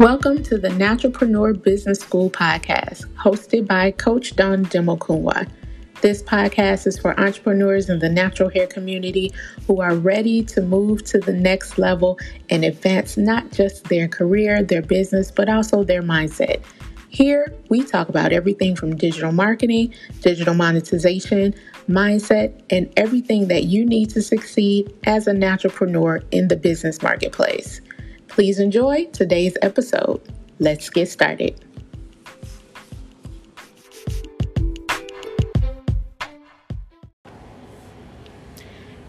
Welcome to the Naturalpreneur Business School podcast, hosted by Coach Dawn Demokunwa. This podcast is for entrepreneurs in the natural hair community who are ready to move to the next level and advance not just their career, their business, but also their mindset. Here, we talk about everything from digital marketing, digital monetization, mindset, and everything that you need to succeed as a naturalpreneur in the business marketplace. Please enjoy today's episode. Let's get started.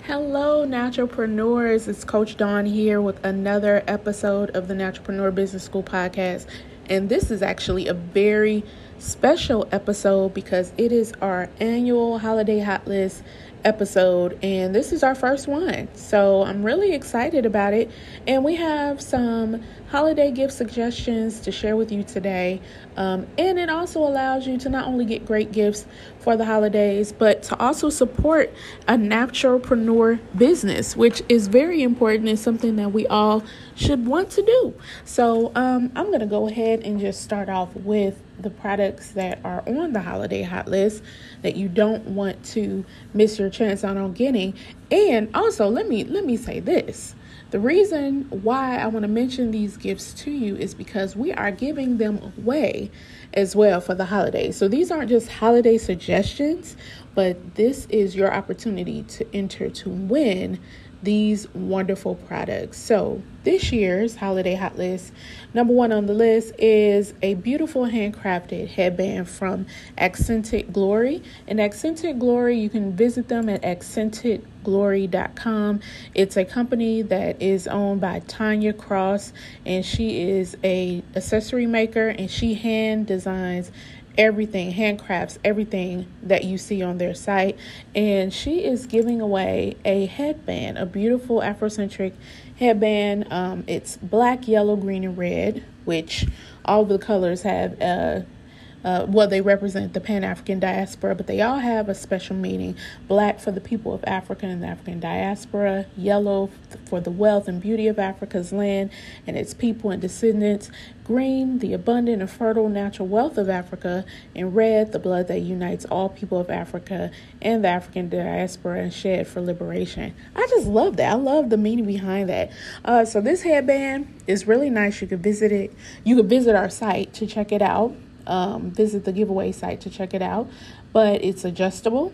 Hello, naturalpreneurs. It's Coach Dawn here with another episode of the Naturalpreneur Business School podcast. And this is actually a very special episode because it is our annual holiday hot list episode, and this is our first one. So I'm really excited about it. And we have some holiday gift suggestions to share with you today. Um, and it also allows you to not only get great gifts for the holidays, but to also support a naturalpreneur business, which is very important and something that we all should want to do. So um, I'm going to go ahead and just start off with the products that are on the holiday hot list that you don't want to miss your chance on getting. And also, let me let me say this. The reason why I want to mention these gifts to you is because we are giving them away as well for the holidays. So these aren't just holiday suggestions, but this is your opportunity to enter to win these wonderful products. So, this year's holiday hot list, number one on the list is a beautiful handcrafted headband from Accented Glory. And Accented Glory, you can visit them at accentedglory.com. It's a company that is owned by Tanya Cross, and she is a accessory maker, and she hand designs everything, handcrafts, everything that you see on their site. And she is giving away a headband, a beautiful Afrocentric headband. Um, it's black, yellow, green, and red, which all the colors have uh, uh, well, they represent the Pan African diaspora, but they all have a special meaning. Black for the people of Africa and the African diaspora, yellow for the wealth and beauty of Africa's land and its people and descendants, green, the abundant and fertile natural wealth of Africa, and red, the blood that unites all people of Africa and the African diaspora and shed for liberation. I just love that. I love the meaning behind that. Uh, so this headband is really nice. You could visit it. You could visit our site to check it out um, visit the giveaway site to check it out. But it's adjustable.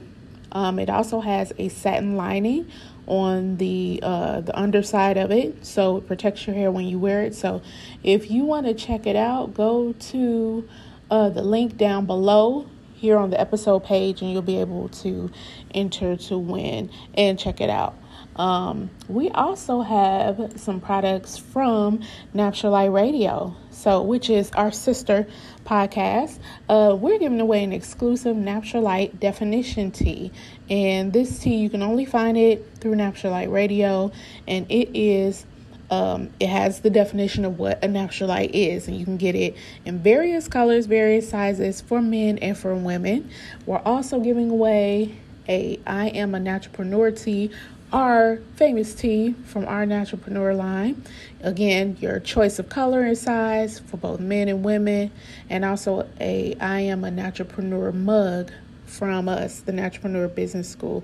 Um, it also has a satin lining on the uh, the underside of it, so it protects your hair when you wear it. So, if you want to check it out, go to uh, the link down below here on the episode page, and you'll be able to enter to win and check it out. Um, we also have some products from Natural Light Radio, so which is our sister podcast. Uh, we're giving away an exclusive Natural Light definition tee, and this tee you can only find it through Natural Light Radio, and it is. Um, it has the definition of what a natural light is, and you can get it in various colors, various sizes for men and for women. We're also giving away a I am a naturalpreneur tee our famous tee from our naturalpreneur line. Again, your choice of color and size for both men and women, and also a I am a naturalpreneur mug from us, the Naturalpreneur Business School.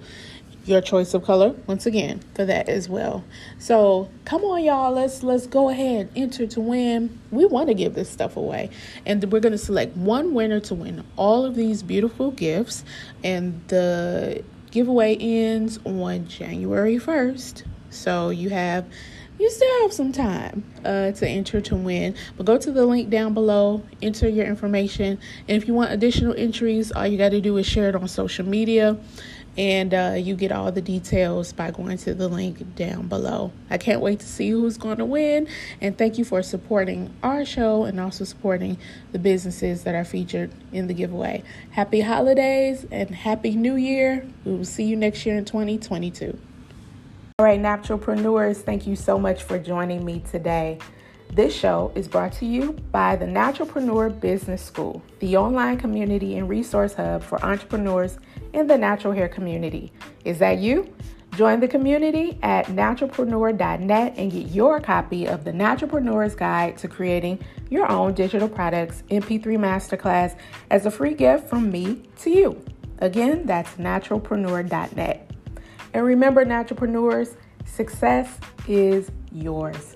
Your choice of color, once again, for that as well. So come on, y'all. Let's let's go ahead, and enter to win. We want to give this stuff away, and we're going to select one winner to win all of these beautiful gifts. And the giveaway ends on January 1st. So you have you still have some time uh, to enter to win. But go to the link down below, enter your information, and if you want additional entries, all you got to do is share it on social media and uh, you get all the details by going to the link down below. I can't wait to see who's going to win, and thank you for supporting our show and also supporting the businesses that are featured in the giveaway. Happy holidays and happy new year. We will see you next year in 2022. All right, naturalpreneurs, thank you so much for joining me today. This show is brought to you by the Naturalpreneur Business School, the online community and resource hub for entrepreneurs in the natural hair community. Is that you? Join the community at naturalpreneur.net and get your copy of the Naturalpreneur's Guide to Creating Your Own Digital Products MP3 Masterclass as a free gift from me to you. Again, that's naturalpreneur.net. And remember, naturalpreneurs, success is yours.